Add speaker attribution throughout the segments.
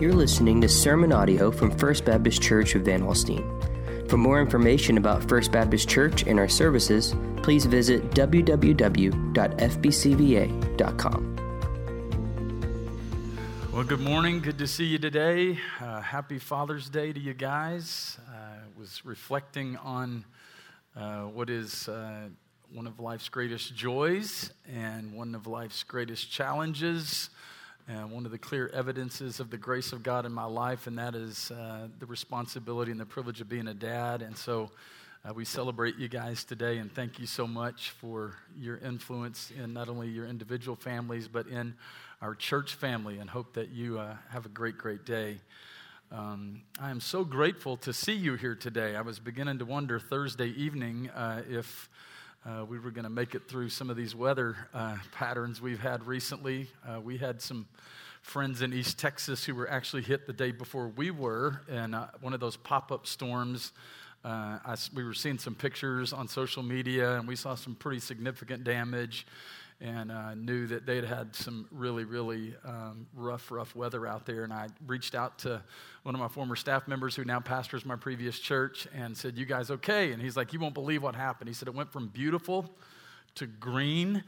Speaker 1: You're listening to sermon audio from First Baptist Church of Van Alstyne. For more information about First Baptist Church and our services, please visit www.fbcva.com.
Speaker 2: Well, good morning. Good to see you today. Uh, happy Father's Day to you guys. I uh, was reflecting on uh, what is uh, one of life's greatest joys and one of life's greatest challenges and one of the clear evidences of the grace of God in my life, and that is uh, the responsibility and the privilege of being a dad. And so uh, we celebrate you guys today, and thank you so much for your influence in not only your individual families, but in our church family, and hope that you uh, have a great, great day. Um, I am so grateful to see you here today. I was beginning to wonder Thursday evening uh, if uh, we were going to make it through some of these weather uh, patterns we've had recently. Uh, we had some friends in East Texas who were actually hit the day before we were in uh, one of those pop up storms. Uh, I, we were seeing some pictures on social media and we saw some pretty significant damage and uh, knew that they'd had some really, really um, rough, rough weather out there. And I reached out to one of my former staff members who now pastors my previous church and said, You guys okay? And he's like, You won't believe what happened. He said, It went from beautiful to green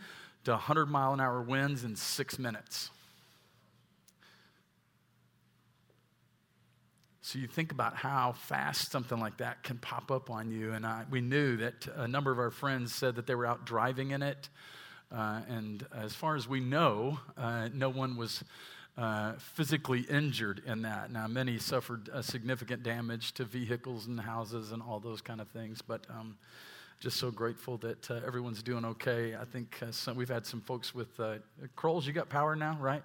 Speaker 2: to 100 mile an hour winds in six minutes. So you think about how fast something like that can pop up on you. And I, we knew that a number of our friends said that they were out driving in it. Uh, and as far as we know, uh, no one was uh, physically injured in that. Now, many suffered significant damage to vehicles and houses and all those kind of things, but um, just so grateful that uh, everyone's doing okay. I think uh, some, we've had some folks with uh, Kroll's, you got power now, right?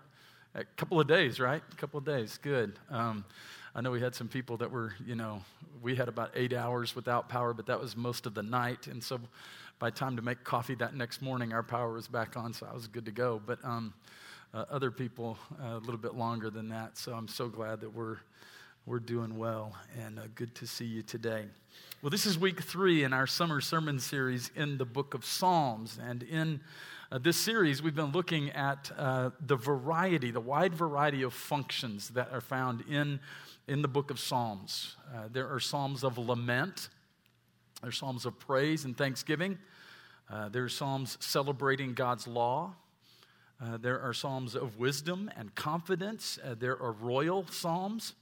Speaker 2: A couple of days, right? A couple of days, good. Um, I know we had some people that were, you know, we had about eight hours without power, but that was most of the night. And so by time to make coffee that next morning, our power was back on, so I was good to go. But um, uh, other people uh, a little bit longer than that. So I'm so glad that we're we're doing well, and uh, good to see you today. Well, this is week three in our summer sermon series in the book of Psalms, and in uh, this series, we've been looking at uh, the variety, the wide variety of functions that are found in, in the book of Psalms. Uh, there are Psalms of lament, there's Psalms of praise and thanksgiving. Uh, there are Psalms celebrating God's law. Uh, there are Psalms of wisdom and confidence. Uh, there are royal Psalms.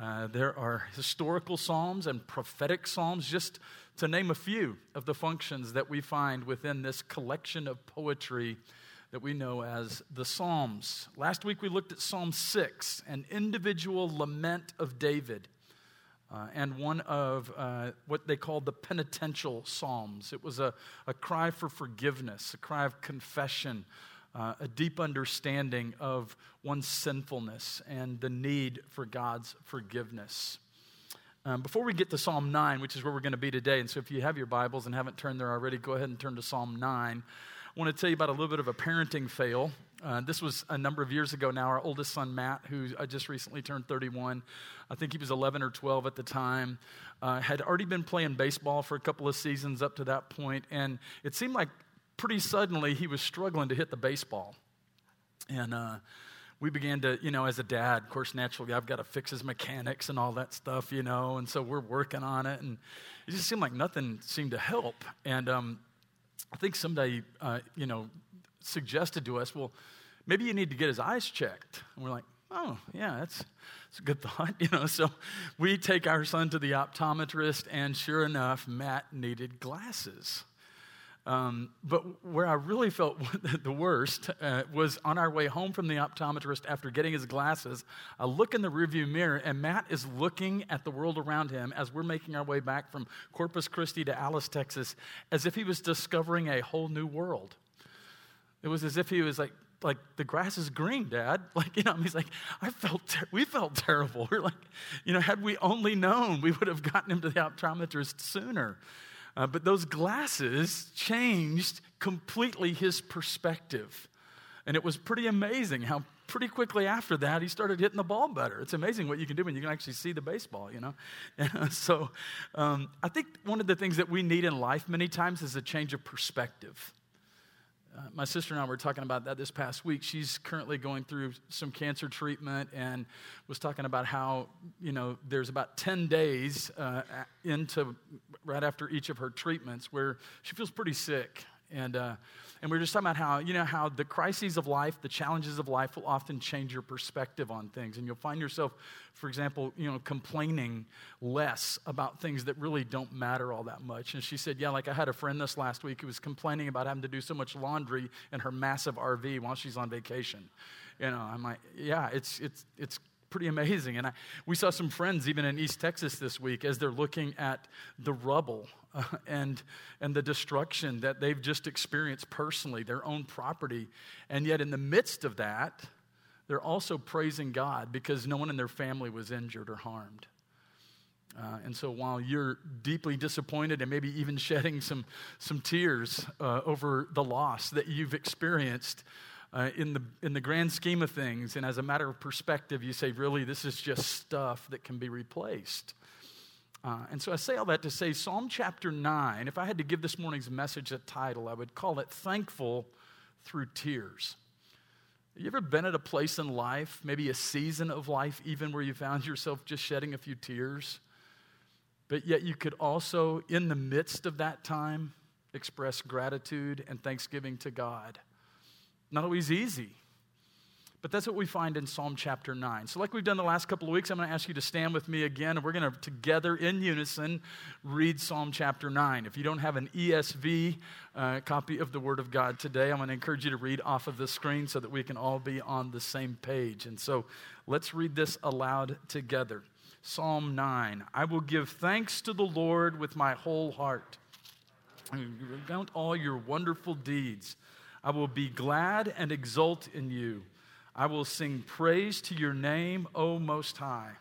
Speaker 2: Uh, there are historical Psalms and prophetic Psalms, just to name a few of the functions that we find within this collection of poetry that we know as the Psalms. Last week we looked at Psalm 6, an individual lament of David uh, and one of uh, what they called the penitential psalms. It was a, a cry for forgiveness, a cry of confession, uh, a deep understanding of one's sinfulness and the need for God's forgiveness. Um, before we get to Psalm 9, which is where we're going to be today, and so if you have your Bibles and haven't turned there already, go ahead and turn to Psalm 9. I want to tell you about a little bit of a parenting fail. Uh, this was a number of years ago now. Our oldest son, Matt, who just recently turned 31, I think he was 11 or 12 at the time, uh, had already been playing baseball for a couple of seasons up to that point, and it seemed like pretty suddenly he was struggling to hit the baseball. And uh, we began to, you know, as a dad, of course, naturally, I've got to fix his mechanics and all that stuff, you know, and so we're working on it, and it just seemed like nothing seemed to help. And um, I think somebody, uh, you know, suggested to us, well, maybe you need to get his eyes checked. And we're like, oh, yeah, that's, that's a good thought, you know. So we take our son to the optometrist, and sure enough, Matt needed glasses. Um, but where I really felt the worst uh, was on our way home from the optometrist after getting his glasses. I look in the rearview mirror, and Matt is looking at the world around him as we're making our way back from Corpus Christi to Alice, Texas, as if he was discovering a whole new world. It was as if he was like, like the grass is green, Dad. Like you know, he's like, I felt, ter- we felt terrible. We're like, you know, had we only known, we would have gotten him to the optometrist sooner. Uh, but those glasses changed completely his perspective, and it was pretty amazing how pretty quickly after that he started hitting the ball better. It's amazing what you can do when you can actually see the baseball, you know. so um, I think one of the things that we need in life many times is a change of perspective Uh, my sister and I were talking about that this past week. She's currently going through some cancer treatment and was talking about how, you know, there's about 10 days uh, into right after each of her treatments where she feels pretty sick. And, uh, and we are just talking about how, you know, how the crises of life, the challenges of life will often change your perspective on things. And you'll find yourself, for example, you know, complaining less about things that really don't matter all that much. And she said, yeah, like I had a friend this last week who was complaining about having to do so much laundry in her massive RV while she's on vacation. You know, I'm like, yeah, it's, it's, it's pretty amazing. And I, we saw some friends even in East Texas this week as they're looking at the rubble uh, and, and the destruction that they've just experienced personally, their own property. And yet, in the midst of that, they're also praising God because no one in their family was injured or harmed. Uh, and so while you're deeply disappointed and maybe even shedding some, some tears uh, over the loss that you've experienced, uh, in, the, in the grand scheme of things, and as a matter of perspective, you say, really, this is just stuff that can be replaced. Uh, and so I say all that to say Psalm chapter 9, if I had to give this morning's message a title, I would call it Thankful Through Tears. You ever been at a place in life, maybe a season of life, even where you found yourself just shedding a few tears? But yet you could also, in the midst of that time, express gratitude and thanksgiving to God. Not always easy. But that's what we find in Psalm chapter 9. So, like we've done the last couple of weeks, I'm going to ask you to stand with me again, and we're going to together in unison read Psalm chapter 9. If you don't have an ESV uh, copy of the Word of God today, I'm going to encourage you to read off of the screen so that we can all be on the same page. And so, let's read this aloud together. Psalm 9 I will give thanks to the Lord with my whole heart. Count all your wonderful deeds. I will be glad and exult in you. I will sing praise to your name, O Most High.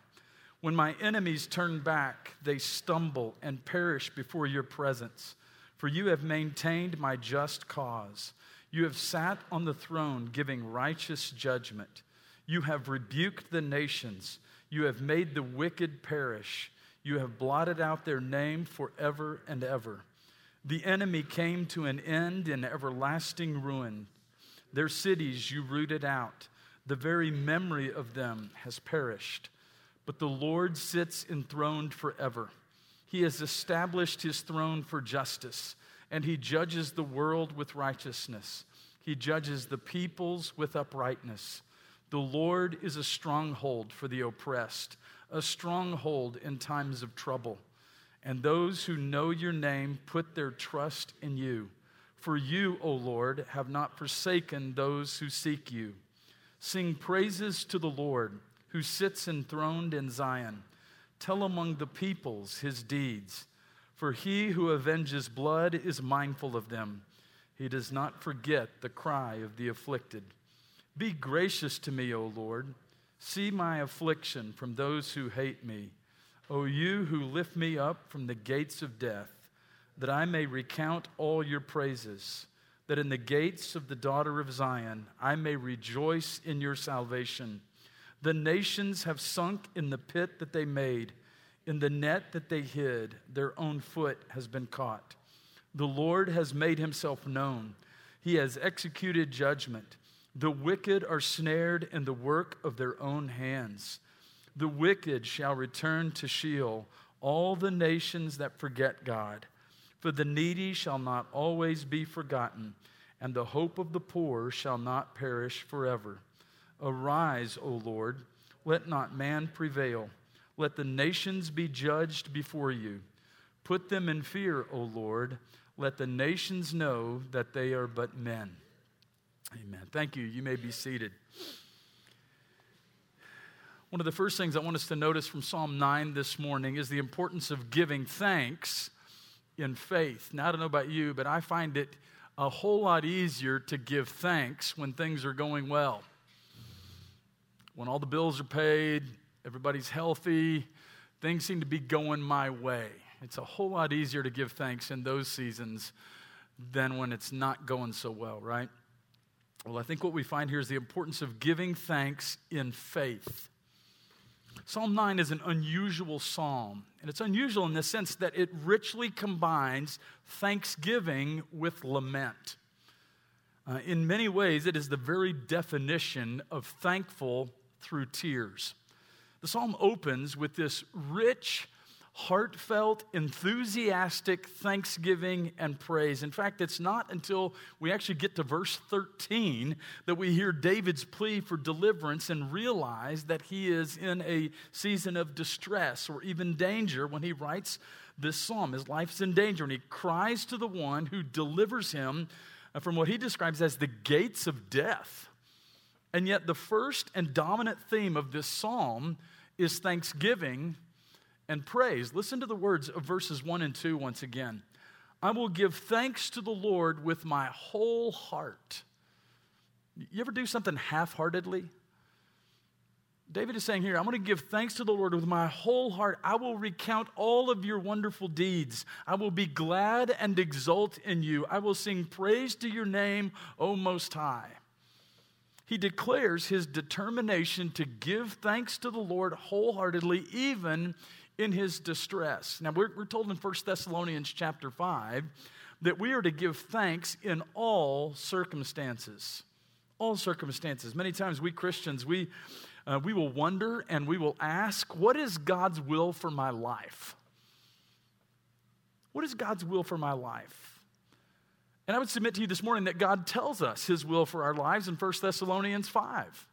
Speaker 2: When my enemies turn back, they stumble and perish before your presence. For you have maintained my just cause. You have sat on the throne giving righteous judgment. You have rebuked the nations. You have made the wicked perish. You have blotted out their name forever and ever. The enemy came to an end in everlasting ruin. Their cities you rooted out. The very memory of them has perished. But the Lord sits enthroned forever. He has established his throne for justice, and he judges the world with righteousness. He judges the peoples with uprightness. The Lord is a stronghold for the oppressed, a stronghold in times of trouble. And those who know your name put their trust in you. For you, O Lord, have not forsaken those who seek you. Sing praises to the Lord, who sits enthroned in Zion. Tell among the peoples his deeds. For he who avenges blood is mindful of them. He does not forget the cry of the afflicted. Be gracious to me, O Lord. See my affliction from those who hate me. O you who lift me up from the gates of death, that I may recount all your praises, that in the gates of the daughter of Zion I may rejoice in your salvation. The nations have sunk in the pit that they made, in the net that they hid, their own foot has been caught. The Lord has made himself known, he has executed judgment. The wicked are snared in the work of their own hands. The wicked shall return to Sheol, all the nations that forget God. For the needy shall not always be forgotten, and the hope of the poor shall not perish forever. Arise, O Lord, let not man prevail. Let the nations be judged before you. Put them in fear, O Lord. Let the nations know that they are but men. Amen. Thank you. You may be seated. One of the first things I want us to notice from Psalm 9 this morning is the importance of giving thanks in faith. Now, I don't know about you, but I find it a whole lot easier to give thanks when things are going well. When all the bills are paid, everybody's healthy, things seem to be going my way. It's a whole lot easier to give thanks in those seasons than when it's not going so well, right? Well, I think what we find here is the importance of giving thanks in faith. Psalm 9 is an unusual psalm, and it's unusual in the sense that it richly combines thanksgiving with lament. Uh, in many ways, it is the very definition of thankful through tears. The psalm opens with this rich, heartfelt, enthusiastic thanksgiving and praise. In fact, it's not until we actually get to verse 13 that we hear David's plea for deliverance and realize that he is in a season of distress or even danger when he writes this psalm. His life's in danger, and he cries to the one who delivers him from what he describes as the gates of death. And yet, the first and dominant theme of this psalm is thanksgiving and praise. Listen to the words of verses 1 and 2 once again. I will give thanks to the Lord with my whole heart. You ever do something half heartedly? David is saying here, I'm going to give thanks to the Lord with my whole heart. I will recount all of your wonderful deeds. I will be glad and exult in you. I will sing praise to your name, O Most High. He declares his determination to give thanks to the Lord wholeheartedly, even in his distress. Now, we're, we're told in 1 Thessalonians chapter 5 that we are to give thanks in all circumstances. All circumstances. Many times we Christians, we, uh, we will wonder and we will ask, what is God's will for my life? What is God's will for my life? And I would submit to you this morning that God tells us his will for our lives in 1 Thessalonians 5.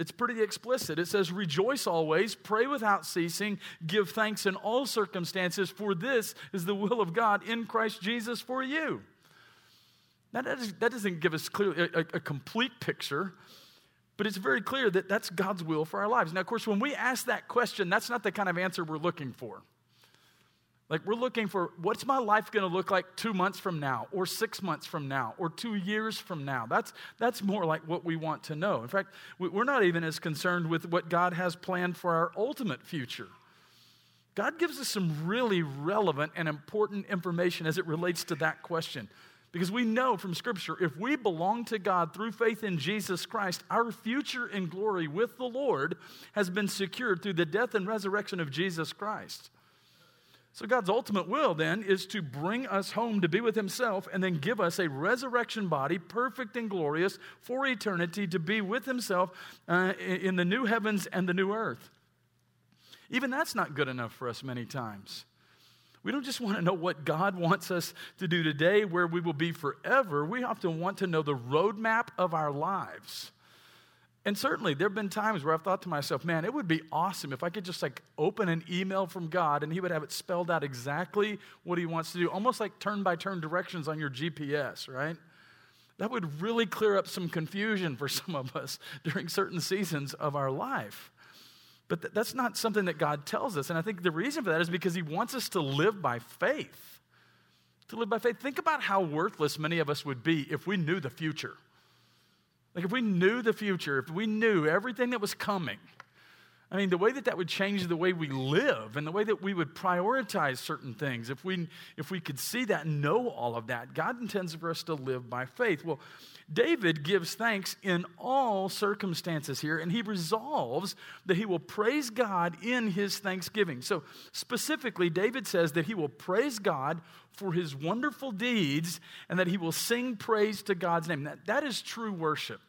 Speaker 2: It's pretty explicit. It says, Rejoice always, pray without ceasing, give thanks in all circumstances, for this is the will of God in Christ Jesus for you. Now, that, is, that doesn't give us clear, a, a complete picture, but it's very clear that that's God's will for our lives. Now, of course, when we ask that question, that's not the kind of answer we're looking for. Like, we're looking for what's my life going to look like two months from now, or six months from now, or two years from now. That's, that's more like what we want to know. In fact, we're not even as concerned with what God has planned for our ultimate future. God gives us some really relevant and important information as it relates to that question. Because we know from Scripture, if we belong to God through faith in Jesus Christ, our future in glory with the Lord has been secured through the death and resurrection of Jesus Christ. So, God's ultimate will then is to bring us home to be with Himself and then give us a resurrection body, perfect and glorious for eternity, to be with Himself uh, in the new heavens and the new earth. Even that's not good enough for us many times. We don't just want to know what God wants us to do today, where we will be forever. We often want to know the roadmap of our lives. And certainly, there have been times where I've thought to myself, man, it would be awesome if I could just like open an email from God and He would have it spelled out exactly what He wants to do, almost like turn by turn directions on your GPS, right? That would really clear up some confusion for some of us during certain seasons of our life. But th- that's not something that God tells us. And I think the reason for that is because He wants us to live by faith. To live by faith. Think about how worthless many of us would be if we knew the future. Like if we knew the future, if we knew everything that was coming, I mean, the way that that would change the way we live and the way that we would prioritize certain things, if we, if we could see that and know all of that, God intends for us to live by faith. Well, David gives thanks in all circumstances here, and he resolves that he will praise God in his thanksgiving. So, specifically, David says that he will praise God for his wonderful deeds and that he will sing praise to God's name. That, that is true worship.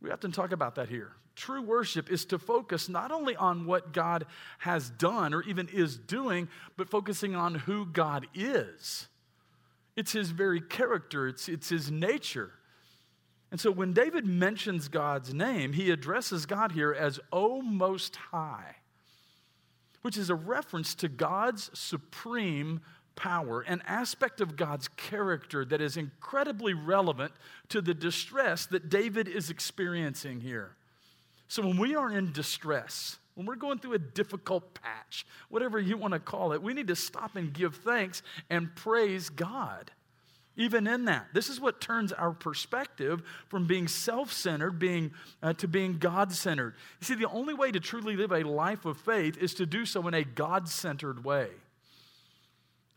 Speaker 2: We often talk about that here. True worship is to focus not only on what God has done or even is doing, but focusing on who God is. It's his very character, it's, it's his nature. And so when David mentions God's name, he addresses God here as O Most High, which is a reference to God's supreme power, an aspect of God's character that is incredibly relevant to the distress that David is experiencing here. So when we are in distress, when we're going through a difficult patch, whatever you want to call it, we need to stop and give thanks and praise God. Even in that, this is what turns our perspective from being self centered being, uh, to being God centered. You see, the only way to truly live a life of faith is to do so in a God centered way.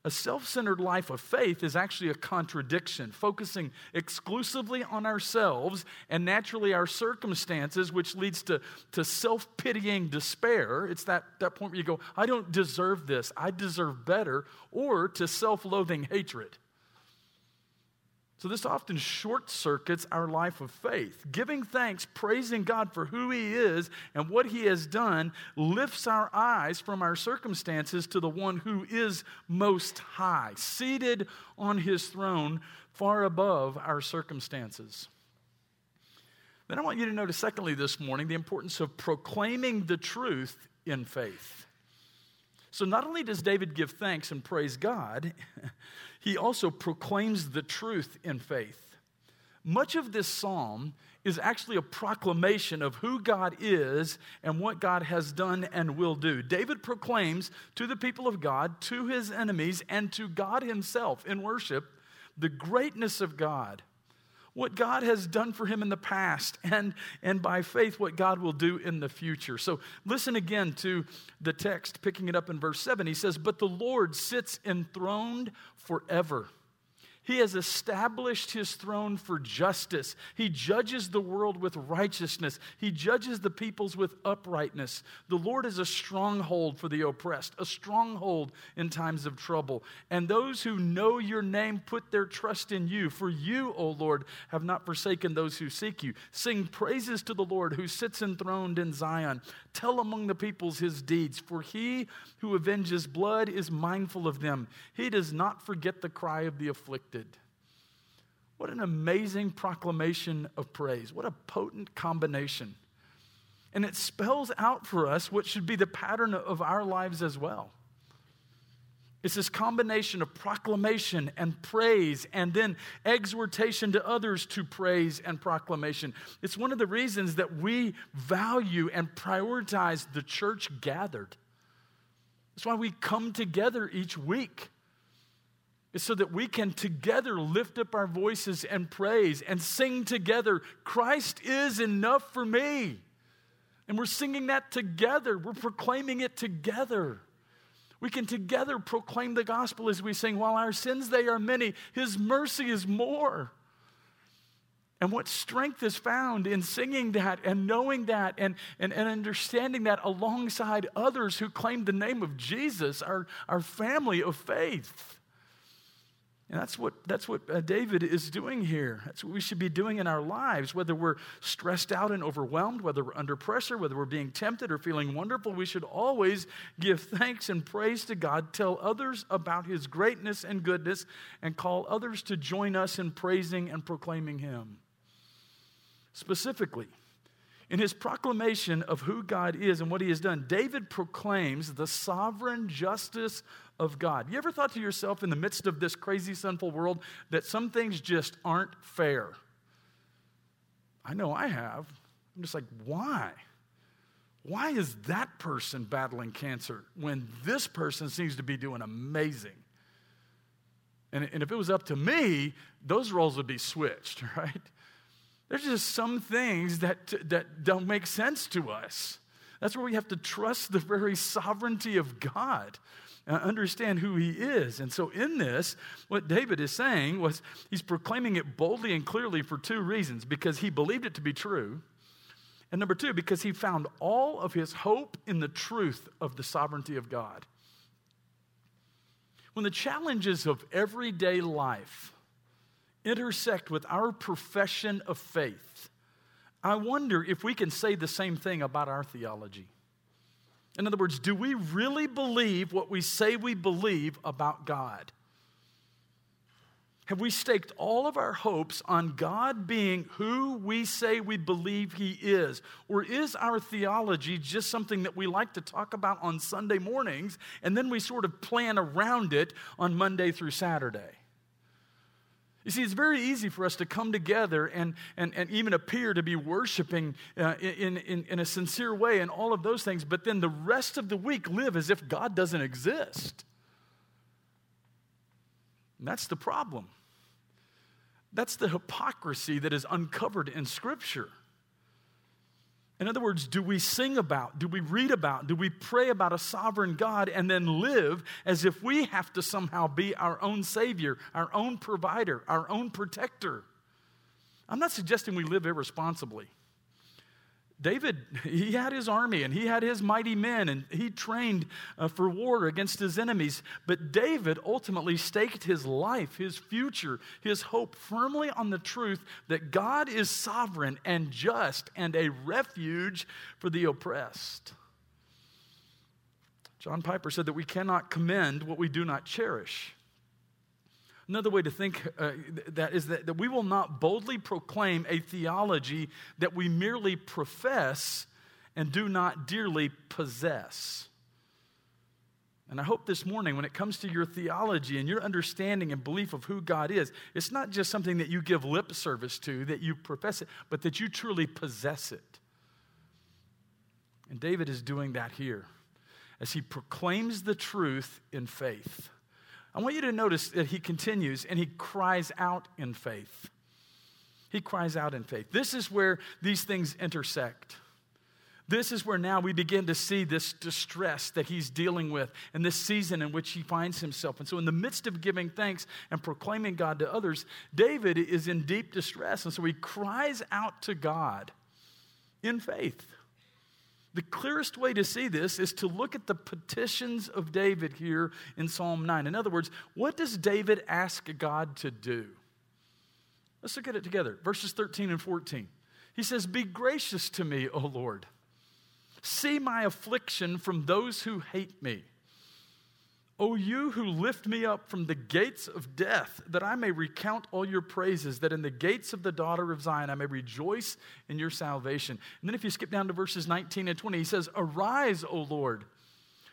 Speaker 2: A self centered life of faith is actually a contradiction, focusing exclusively on ourselves and naturally our circumstances, which leads to, to self pitying despair. It's that, that point where you go, I don't deserve this, I deserve better, or to self loathing hatred. So, this often short circuits our life of faith. Giving thanks, praising God for who He is and what He has done, lifts our eyes from our circumstances to the one who is most high, seated on His throne far above our circumstances. Then I want you to notice, secondly, this morning, the importance of proclaiming the truth in faith. So, not only does David give thanks and praise God, he also proclaims the truth in faith. Much of this psalm is actually a proclamation of who God is and what God has done and will do. David proclaims to the people of God, to his enemies, and to God himself in worship the greatness of God what God has done for him in the past, and, and by faith, what God will do in the future. So listen again to the text, picking it up in verse 7. He says, But the Lord sits enthroned forever. He has established his throne for justice. He judges the world with righteousness. He judges the peoples with uprightness. The Lord is a stronghold for the oppressed, a stronghold in times of trouble. And those who know your name put their trust in you. For you, O Lord, have not forsaken those who seek you. Sing praises to the Lord who sits enthroned in Zion. Tell among the peoples his deeds, for he who avenges blood is mindful of them. He does not forget the cry of the afflicted. What an amazing proclamation of praise. What a potent combination. And it spells out for us what should be the pattern of our lives as well. It's this combination of proclamation and praise and then exhortation to others to praise and proclamation. It's one of the reasons that we value and prioritize the church gathered. That's why we come together each week. It's so that we can together lift up our voices and praise and sing together, Christ is enough for me. And we're singing that together, we're proclaiming it together. We can together proclaim the gospel as we sing, while our sins they are many, his mercy is more. And what strength is found in singing that and knowing that and, and, and understanding that alongside others who claim the name of Jesus, our, our family of faith. And that's what, that's what uh, David is doing here. That's what we should be doing in our lives. Whether we're stressed out and overwhelmed, whether we're under pressure, whether we're being tempted or feeling wonderful, we should always give thanks and praise to God, tell others about his greatness and goodness, and call others to join us in praising and proclaiming him. Specifically, in his proclamation of who God is and what he has done, David proclaims the sovereign justice of God. You ever thought to yourself in the midst of this crazy, sinful world that some things just aren't fair? I know I have. I'm just like, why? Why is that person battling cancer when this person seems to be doing amazing? And, and if it was up to me, those roles would be switched, right? There's just some things that, that don't make sense to us. That's where we have to trust the very sovereignty of God and understand who he is. And so, in this, what David is saying was he's proclaiming it boldly and clearly for two reasons because he believed it to be true. And number two, because he found all of his hope in the truth of the sovereignty of God. When the challenges of everyday life intersect with our profession of faith, I wonder if we can say the same thing about our theology. In other words, do we really believe what we say we believe about God? Have we staked all of our hopes on God being who we say we believe He is? Or is our theology just something that we like to talk about on Sunday mornings and then we sort of plan around it on Monday through Saturday? You see, it's very easy for us to come together and, and, and even appear to be worshiping uh, in, in, in a sincere way and all of those things, but then the rest of the week live as if God doesn't exist. And that's the problem. That's the hypocrisy that is uncovered in Scripture. In other words, do we sing about, do we read about, do we pray about a sovereign God and then live as if we have to somehow be our own Savior, our own provider, our own protector? I'm not suggesting we live irresponsibly. David, he had his army and he had his mighty men and he trained uh, for war against his enemies. But David ultimately staked his life, his future, his hope firmly on the truth that God is sovereign and just and a refuge for the oppressed. John Piper said that we cannot commend what we do not cherish. Another way to think uh, that is that, that we will not boldly proclaim a theology that we merely profess and do not dearly possess. And I hope this morning, when it comes to your theology and your understanding and belief of who God is, it's not just something that you give lip service to, that you profess it, but that you truly possess it. And David is doing that here as he proclaims the truth in faith. I want you to notice that he continues and he cries out in faith. He cries out in faith. This is where these things intersect. This is where now we begin to see this distress that he's dealing with and this season in which he finds himself. And so, in the midst of giving thanks and proclaiming God to others, David is in deep distress. And so, he cries out to God in faith. The clearest way to see this is to look at the petitions of David here in Psalm 9. In other words, what does David ask God to do? Let's look at it together. Verses 13 and 14. He says, Be gracious to me, O Lord. See my affliction from those who hate me. O you who lift me up from the gates of death, that I may recount all your praises, that in the gates of the daughter of Zion I may rejoice in your salvation. And then if you skip down to verses 19 and 20, he says, Arise, O Lord.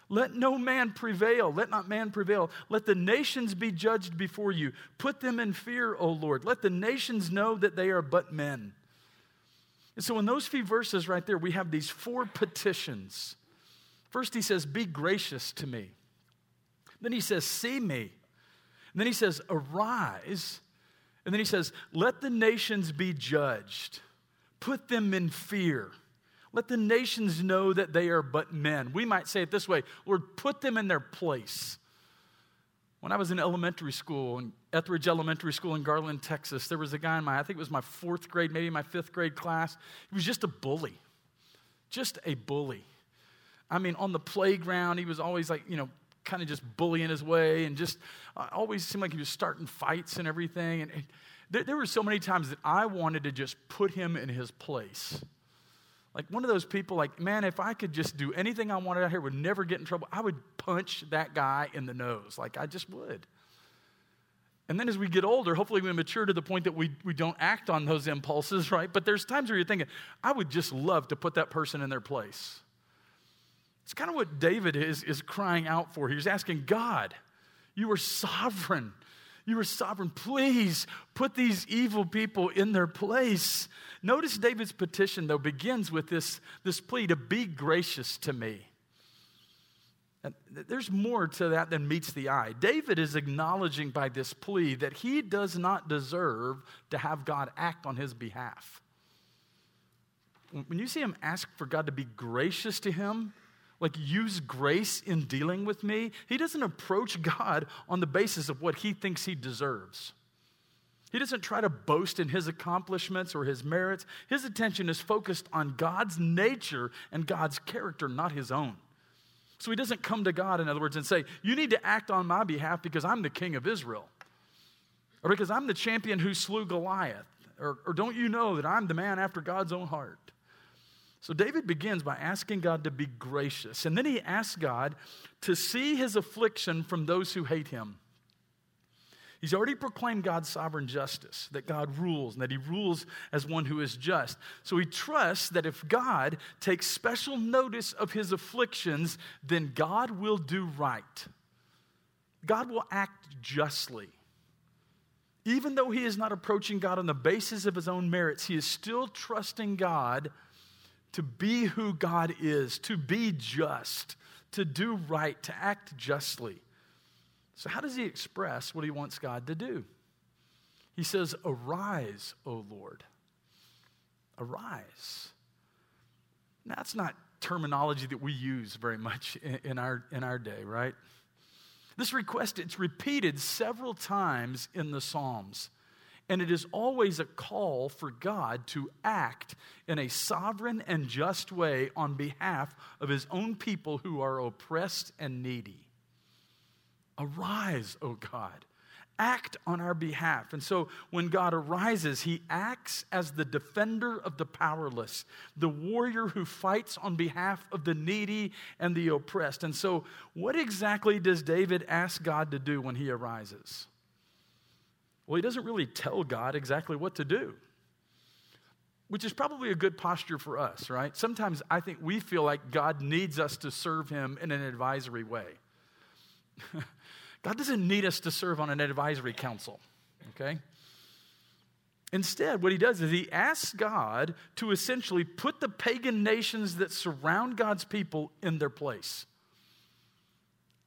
Speaker 2: Let no man prevail. Let not man prevail. Let the nations be judged before you. Put them in fear, O Lord. Let the nations know that they are but men. And so, in those few verses right there, we have these four petitions. First, he says, Be gracious to me. Then he says, See me. And then he says, Arise. And then he says, Let the nations be judged, put them in fear. Let the nations know that they are but men. We might say it this way Lord, put them in their place. When I was in elementary school, in Etheridge Elementary School in Garland, Texas, there was a guy in my, I think it was my fourth grade, maybe my fifth grade class. He was just a bully. Just a bully. I mean, on the playground, he was always like, you know, kind of just bullying his way and just uh, always seemed like he was starting fights and everything. And, and there, there were so many times that I wanted to just put him in his place. Like one of those people, like, man, if I could just do anything I wanted out here, would never get in trouble, I would punch that guy in the nose. Like, I just would. And then as we get older, hopefully we mature to the point that we, we don't act on those impulses, right? But there's times where you're thinking, I would just love to put that person in their place. It's kind of what David is, is crying out for. He's asking God, You are sovereign. You are sovereign. Please put these evil people in their place. Notice David's petition, though, begins with this, this plea to be gracious to me. And there's more to that than meets the eye. David is acknowledging by this plea that he does not deserve to have God act on his behalf. When you see him ask for God to be gracious to him, like use grace in dealing with me. He doesn't approach God on the basis of what he thinks he deserves. He doesn't try to boast in his accomplishments or his merits. His attention is focused on God's nature and God's character, not his own. So he doesn't come to God, in other words, and say, You need to act on my behalf because I'm the king of Israel, or because I'm the champion who slew Goliath, or, or don't you know that I'm the man after God's own heart? So David begins by asking God to be gracious. And then he asks God to see his affliction from those who hate him. He's already proclaimed God's sovereign justice, that God rules, and that he rules as one who is just. So he trusts that if God takes special notice of his afflictions, then God will do right. God will act justly. Even though he is not approaching God on the basis of his own merits, he is still trusting God to be who God is, to be just, to do right, to act justly. So, how does he express what he wants God to do? He says, Arise, O Lord. Arise. Now, that's not terminology that we use very much in, in, our, in our day, right? This request, it's repeated several times in the Psalms. And it is always a call for God to act in a sovereign and just way on behalf of his own people who are oppressed and needy. Arise, O God. Act on our behalf. And so when God arises, he acts as the defender of the powerless, the warrior who fights on behalf of the needy and the oppressed. And so, what exactly does David ask God to do when he arises? Well, he doesn't really tell God exactly what to do, which is probably a good posture for us, right? Sometimes I think we feel like God needs us to serve him in an advisory way. God doesn't need us to serve on an advisory council, okay? Instead, what he does is he asks God to essentially put the pagan nations that surround God's people in their place.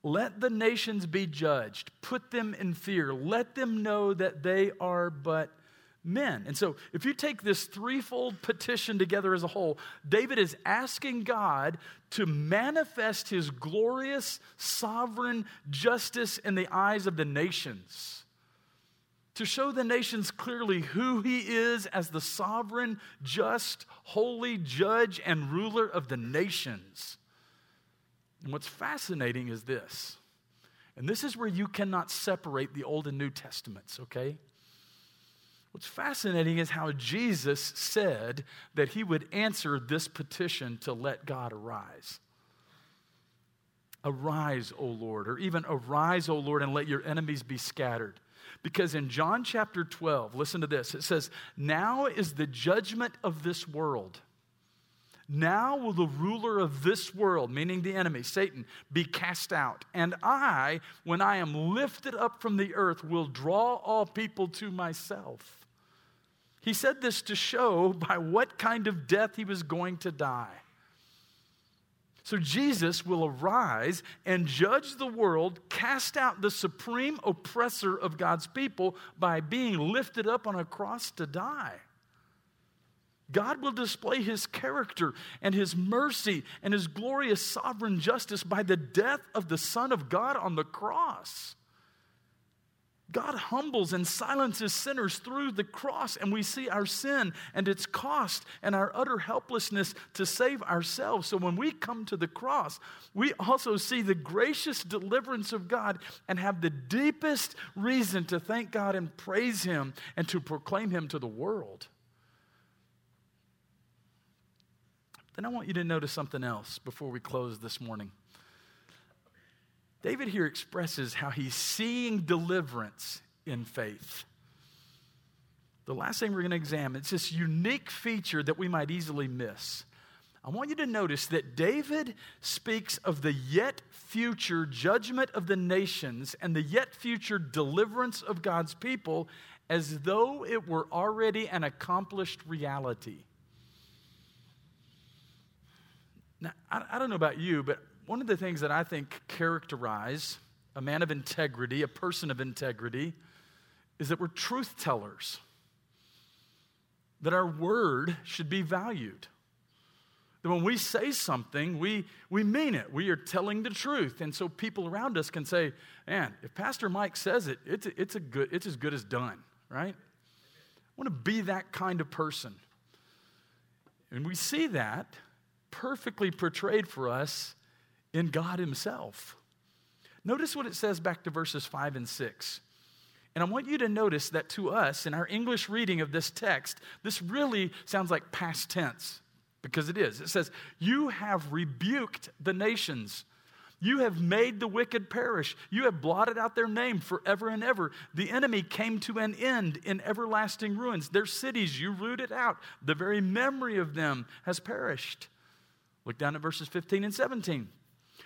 Speaker 2: Let the nations be judged. Put them in fear. Let them know that they are but men. And so, if you take this threefold petition together as a whole, David is asking God to manifest his glorious, sovereign justice in the eyes of the nations. To show the nations clearly who he is as the sovereign, just, holy judge and ruler of the nations. And what's fascinating is this, and this is where you cannot separate the Old and New Testaments, okay? What's fascinating is how Jesus said that he would answer this petition to let God arise. Arise, O Lord, or even arise, O Lord, and let your enemies be scattered. Because in John chapter 12, listen to this it says, Now is the judgment of this world. Now will the ruler of this world, meaning the enemy, Satan, be cast out. And I, when I am lifted up from the earth, will draw all people to myself. He said this to show by what kind of death he was going to die. So Jesus will arise and judge the world, cast out the supreme oppressor of God's people by being lifted up on a cross to die. God will display his character and his mercy and his glorious sovereign justice by the death of the Son of God on the cross. God humbles and silences sinners through the cross, and we see our sin and its cost and our utter helplessness to save ourselves. So when we come to the cross, we also see the gracious deliverance of God and have the deepest reason to thank God and praise Him and to proclaim Him to the world. Then I want you to notice something else before we close this morning. David here expresses how he's seeing deliverance in faith. The last thing we're going to examine, it's this unique feature that we might easily miss. I want you to notice that David speaks of the yet future judgment of the nations and the yet future deliverance of God's people as though it were already an accomplished reality. Now, I, I don't know about you, but one of the things that I think characterize a man of integrity, a person of integrity, is that we're truth tellers. That our word should be valued. That when we say something, we, we mean it. We are telling the truth. And so people around us can say, man, if Pastor Mike says it, it's, it's, a good, it's as good as done, right? I want to be that kind of person. And we see that perfectly portrayed for us in God Himself. Notice what it says back to verses 5 and 6. And I want you to notice that to us, in our English reading of this text, this really sounds like past tense because it is. It says, You have rebuked the nations. You have made the wicked perish. You have blotted out their name forever and ever. The enemy came to an end in everlasting ruins. Their cities you rooted out. The very memory of them has perished. Look down at verses 15 and 17.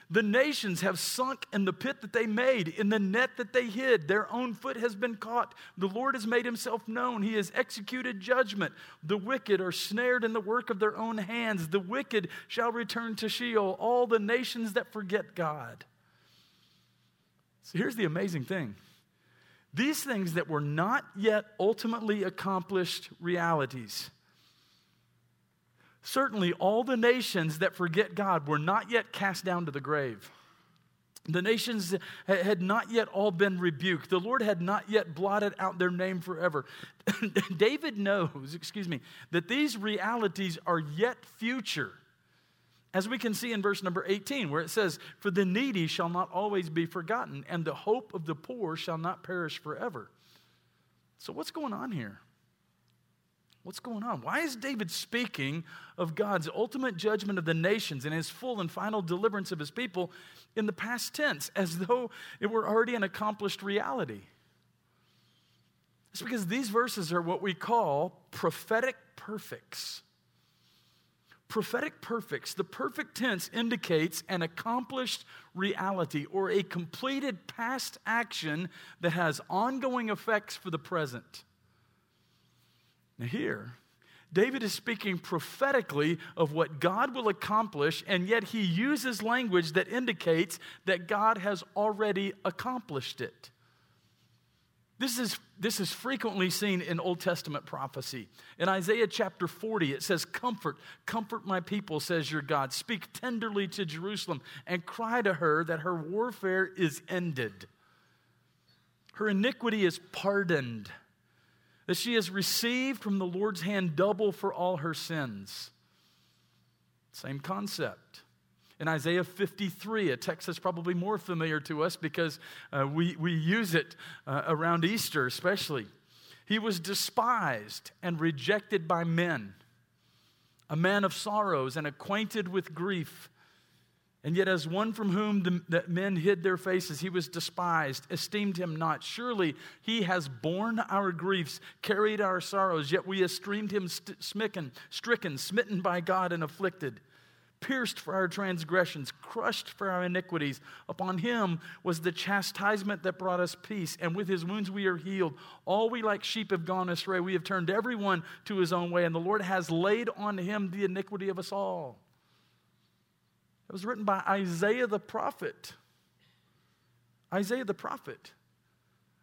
Speaker 2: The nations have sunk in the pit that they made, in the net that they hid. Their own foot has been caught. The Lord has made himself known. He has executed judgment. The wicked are snared in the work of their own hands. The wicked shall return to Sheol, all the nations that forget God. So here's the amazing thing these things that were not yet ultimately accomplished realities Certainly, all the nations that forget God were not yet cast down to the grave. The nations had not yet all been rebuked. The Lord had not yet blotted out their name forever. David knows, excuse me, that these realities are yet future. As we can see in verse number 18, where it says, For the needy shall not always be forgotten, and the hope of the poor shall not perish forever. So, what's going on here? What's going on? Why is David speaking of God's ultimate judgment of the nations and his full and final deliverance of his people in the past tense, as though it were already an accomplished reality? It's because these verses are what we call prophetic perfects. Prophetic perfects, the perfect tense indicates an accomplished reality or a completed past action that has ongoing effects for the present. Now, here, David is speaking prophetically of what God will accomplish, and yet he uses language that indicates that God has already accomplished it. This is, this is frequently seen in Old Testament prophecy. In Isaiah chapter 40, it says, Comfort, comfort my people, says your God. Speak tenderly to Jerusalem and cry to her that her warfare is ended. Her iniquity is pardoned that she has received from the Lord's hand double for all her sins. Same concept. In Isaiah 53, a text that's probably more familiar to us because uh, we, we use it uh, around Easter, especially. He was despised and rejected by men, a man of sorrows and acquainted with grief. And yet, as one from whom the, the, men hid their faces, he was despised, esteemed him not. Surely he has borne our griefs, carried our sorrows, yet we esteemed him st- smitten, stricken, smitten by God, and afflicted. Pierced for our transgressions, crushed for our iniquities. Upon him was the chastisement that brought us peace, and with his wounds we are healed. All we like sheep have gone astray. We have turned everyone to his own way, and the Lord has laid on him the iniquity of us all. It was written by Isaiah the prophet. Isaiah the prophet.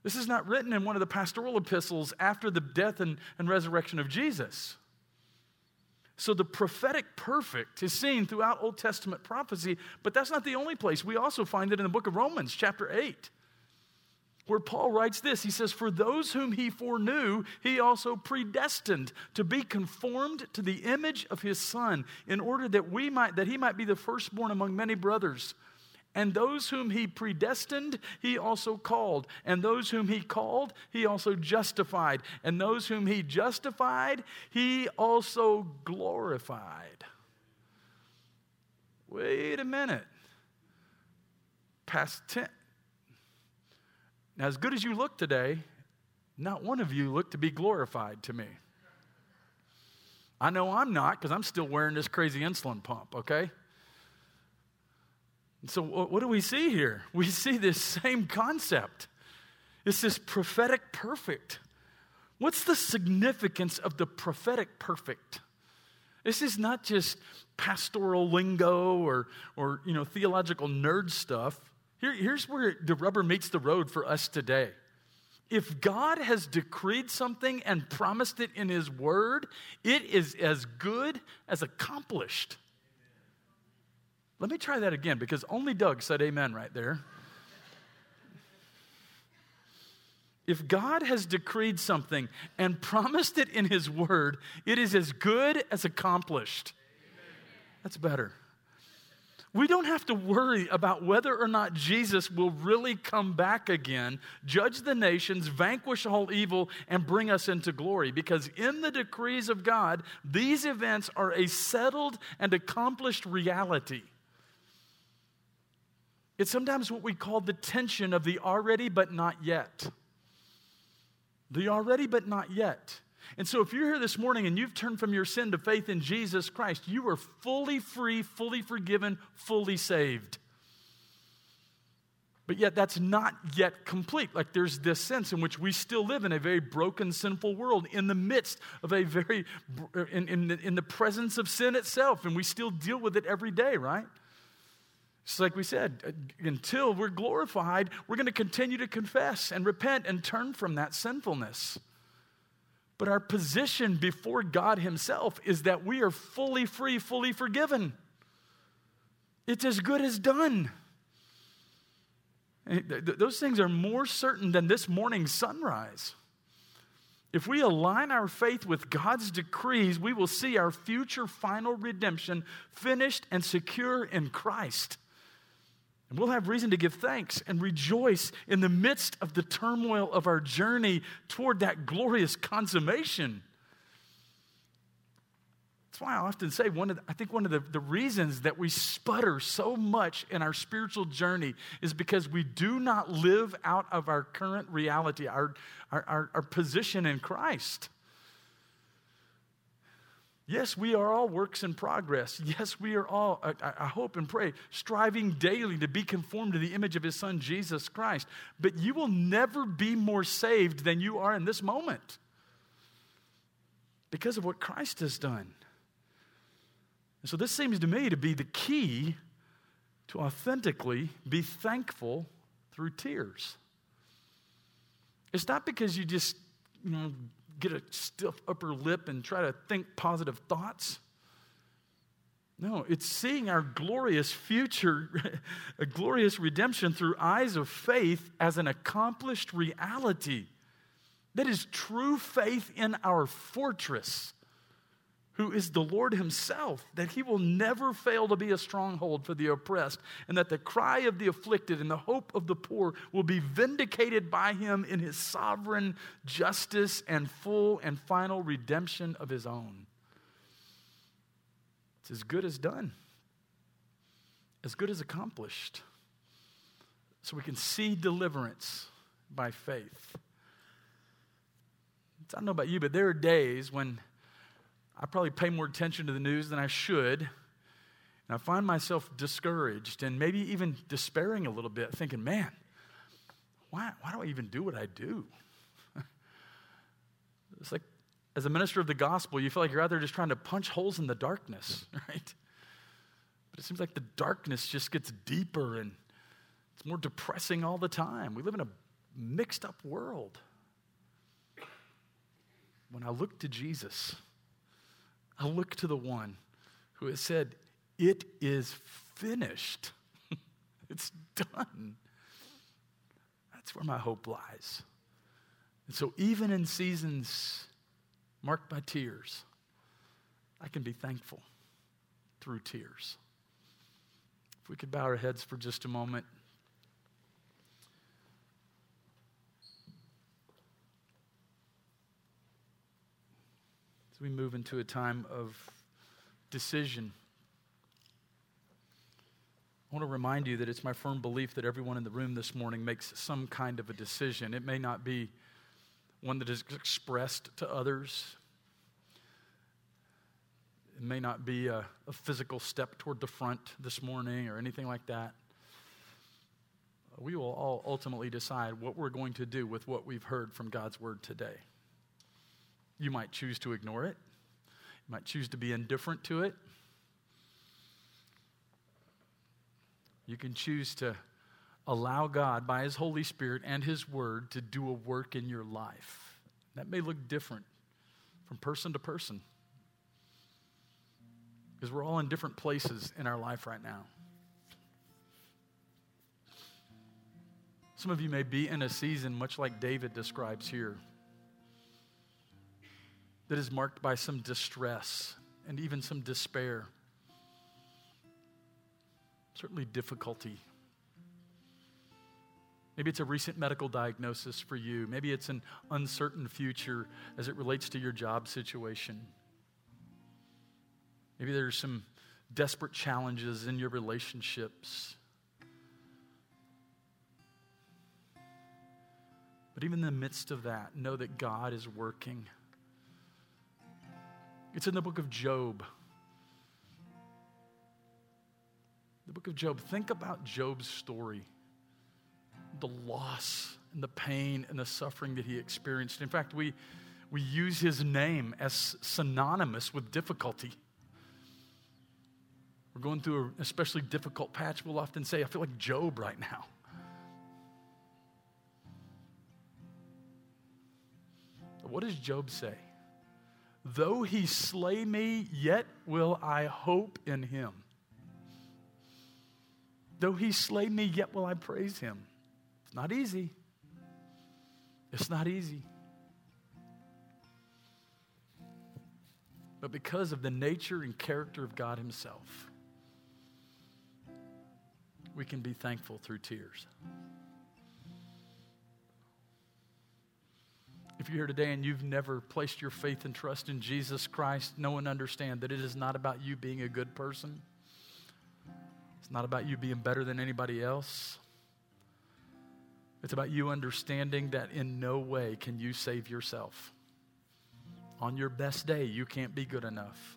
Speaker 2: This is not written in one of the pastoral epistles after the death and, and resurrection of Jesus. So the prophetic perfect is seen throughout Old Testament prophecy, but that's not the only place. We also find it in the book of Romans, chapter 8 where Paul writes this. He says, For those whom he foreknew, he also predestined to be conformed to the image of his son, in order that we might that he might be the firstborn among many brothers. And those whom he predestined, he also called. And those whom he called, he also justified. And those whom he justified, he also glorified. Wait a minute. Past tense now, as good as you look today, not one of you look to be glorified to me. I know I'm not because I'm still wearing this crazy insulin pump, okay? So, what do we see here? We see this same concept. It's this prophetic perfect. What's the significance of the prophetic perfect? This is not just pastoral lingo or, or you know, theological nerd stuff. Here, here's where the rubber meets the road for us today. If God has decreed something and promised it in His Word, it is as good as accomplished. Let me try that again because only Doug said amen right there. If God has decreed something and promised it in His Word, it is as good as accomplished. That's better. We don't have to worry about whether or not Jesus will really come back again, judge the nations, vanquish all evil, and bring us into glory. Because in the decrees of God, these events are a settled and accomplished reality. It's sometimes what we call the tension of the already but not yet. The already but not yet. And so, if you're here this morning and you've turned from your sin to faith in Jesus Christ, you are fully free, fully forgiven, fully saved. But yet, that's not yet complete. Like, there's this sense in which we still live in a very broken, sinful world in the midst of a very, in, in, the, in the presence of sin itself, and we still deal with it every day, right? It's like we said, until we're glorified, we're going to continue to confess and repent and turn from that sinfulness. But our position before God Himself is that we are fully free, fully forgiven. It's as good as done. Those things are more certain than this morning's sunrise. If we align our faith with God's decrees, we will see our future final redemption finished and secure in Christ. And we'll have reason to give thanks and rejoice in the midst of the turmoil of our journey toward that glorious consummation. That's why I often say one of the, I think one of the, the reasons that we sputter so much in our spiritual journey is because we do not live out of our current reality, our, our, our, our position in Christ. Yes, we are all works in progress. Yes, we are all, I, I, hope and pray, striving daily to be conformed to the image of His Son, Jesus Christ. But you will never be more saved than you are in this moment because of what Christ has done. And so this seems to me to be the key to authentically be thankful through tears. It's not because you just, you know, get a stiff upper lip and try to think positive thoughts. No, it's seeing our glorious future, a glorious redemption through eyes of faith as an accomplished reality. That is true faith in our fortress who is the Lord Himself, that He will never fail to be a stronghold for the oppressed, and that the cry of the afflicted and the hope of the poor will be vindicated by Him in His sovereign justice and full and final redemption of His own. It's as good as done, as good as accomplished. So we can see deliverance by faith. I don't know about you, but there are days when I probably pay more attention to the news than I should. And I find myself discouraged and maybe even despairing a little bit, thinking, man, why, why do I even do what I do? it's like, as a minister of the gospel, you feel like you're out there just trying to punch holes in the darkness, right? But it seems like the darkness just gets deeper and it's more depressing all the time. We live in a mixed up world. When I look to Jesus, I look to the one who has said, It is finished. it's done. That's where my hope lies. And so, even in seasons marked by tears, I can be thankful through tears. If we could bow our heads for just a moment. As we move into a time of decision. I want to remind you that it's my firm belief that everyone in the room this morning makes some kind of a decision. It may not be one that is expressed to others, it may not be a, a physical step toward the front this morning or anything like that. We will all ultimately decide what we're going to do with what we've heard from God's word today. You might choose to ignore it, you might choose to be indifferent to it. You can choose to allow God, by His Holy Spirit and His Word, to do a work in your life. That may look different from person to person because we're all in different places in our life right now. Some of you may be in a season much like David describes here that is marked by some distress and even some despair, certainly difficulty. Maybe it's a recent medical diagnosis for you. Maybe it's an uncertain future as it relates to your job situation. Maybe there's some desperate challenges in your relationships. But even in the midst of that, know that God is working. It's in the book of Job. The book of Job. Think about Job's story the loss and the pain and the suffering that he experienced. In fact, we, we use his name as synonymous with difficulty. We're going through an especially difficult patch. We'll often say, I feel like Job right now. What does Job say? Though he slay me, yet will I hope in him. Though he slay me, yet will I praise him. It's not easy. It's not easy. But because of the nature and character of God Himself, we can be thankful through tears. If you're here today and you've never placed your faith and trust in Jesus Christ, know and understand that it is not about you being a good person. It's not about you being better than anybody else. It's about you understanding that in no way can you save yourself. On your best day, you can't be good enough.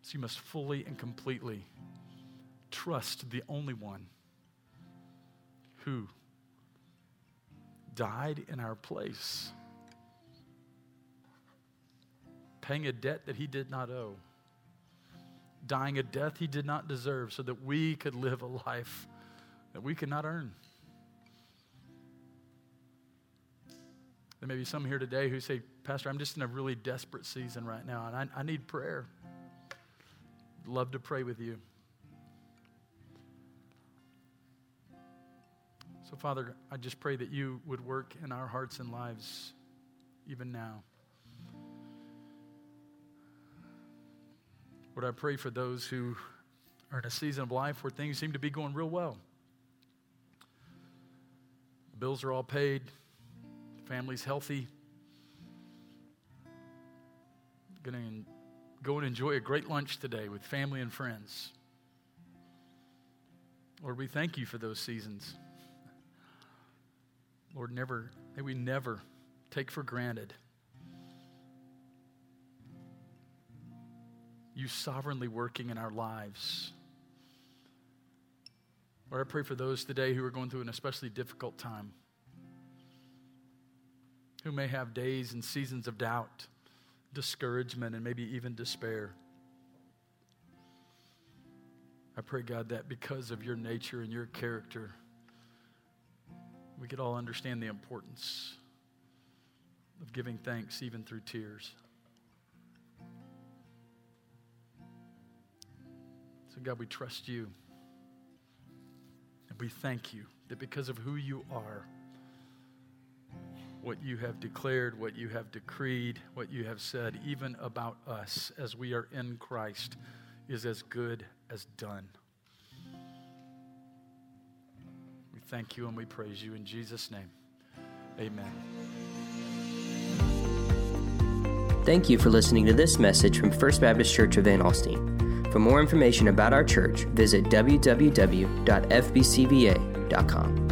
Speaker 2: So you must fully and completely trust the only one who died in our place, paying a debt that he did not owe, dying a death he did not deserve, so that we could live a life that we could not earn. There may be some here today who say, Pastor, I'm just in a really desperate season right now, and I, I need prayer. Love to pray with you. So, Father, I just pray that you would work in our hearts and lives even now. Lord, I pray for those who are in a season of life where things seem to be going real well. The bills are all paid, family's healthy. Going to go and enjoy a great lunch today with family and friends. Lord, we thank you for those seasons. Lord, never, may we never take for granted you sovereignly working in our lives. Lord, I pray for those today who are going through an especially difficult time, who may have days and seasons of doubt, discouragement, and maybe even despair. I pray, God, that because of your nature and your character, we could all understand the importance of giving thanks even through tears. So, God, we trust you. And we thank you that because of who you are, what you have declared, what you have decreed, what you have said, even about us as we are in Christ, is as good as done. Thank you and we praise you in Jesus' name. Amen.
Speaker 1: Thank you for listening to this message from First Baptist Church of Van Alstyne. For more information about our church, visit www.fbcva.com.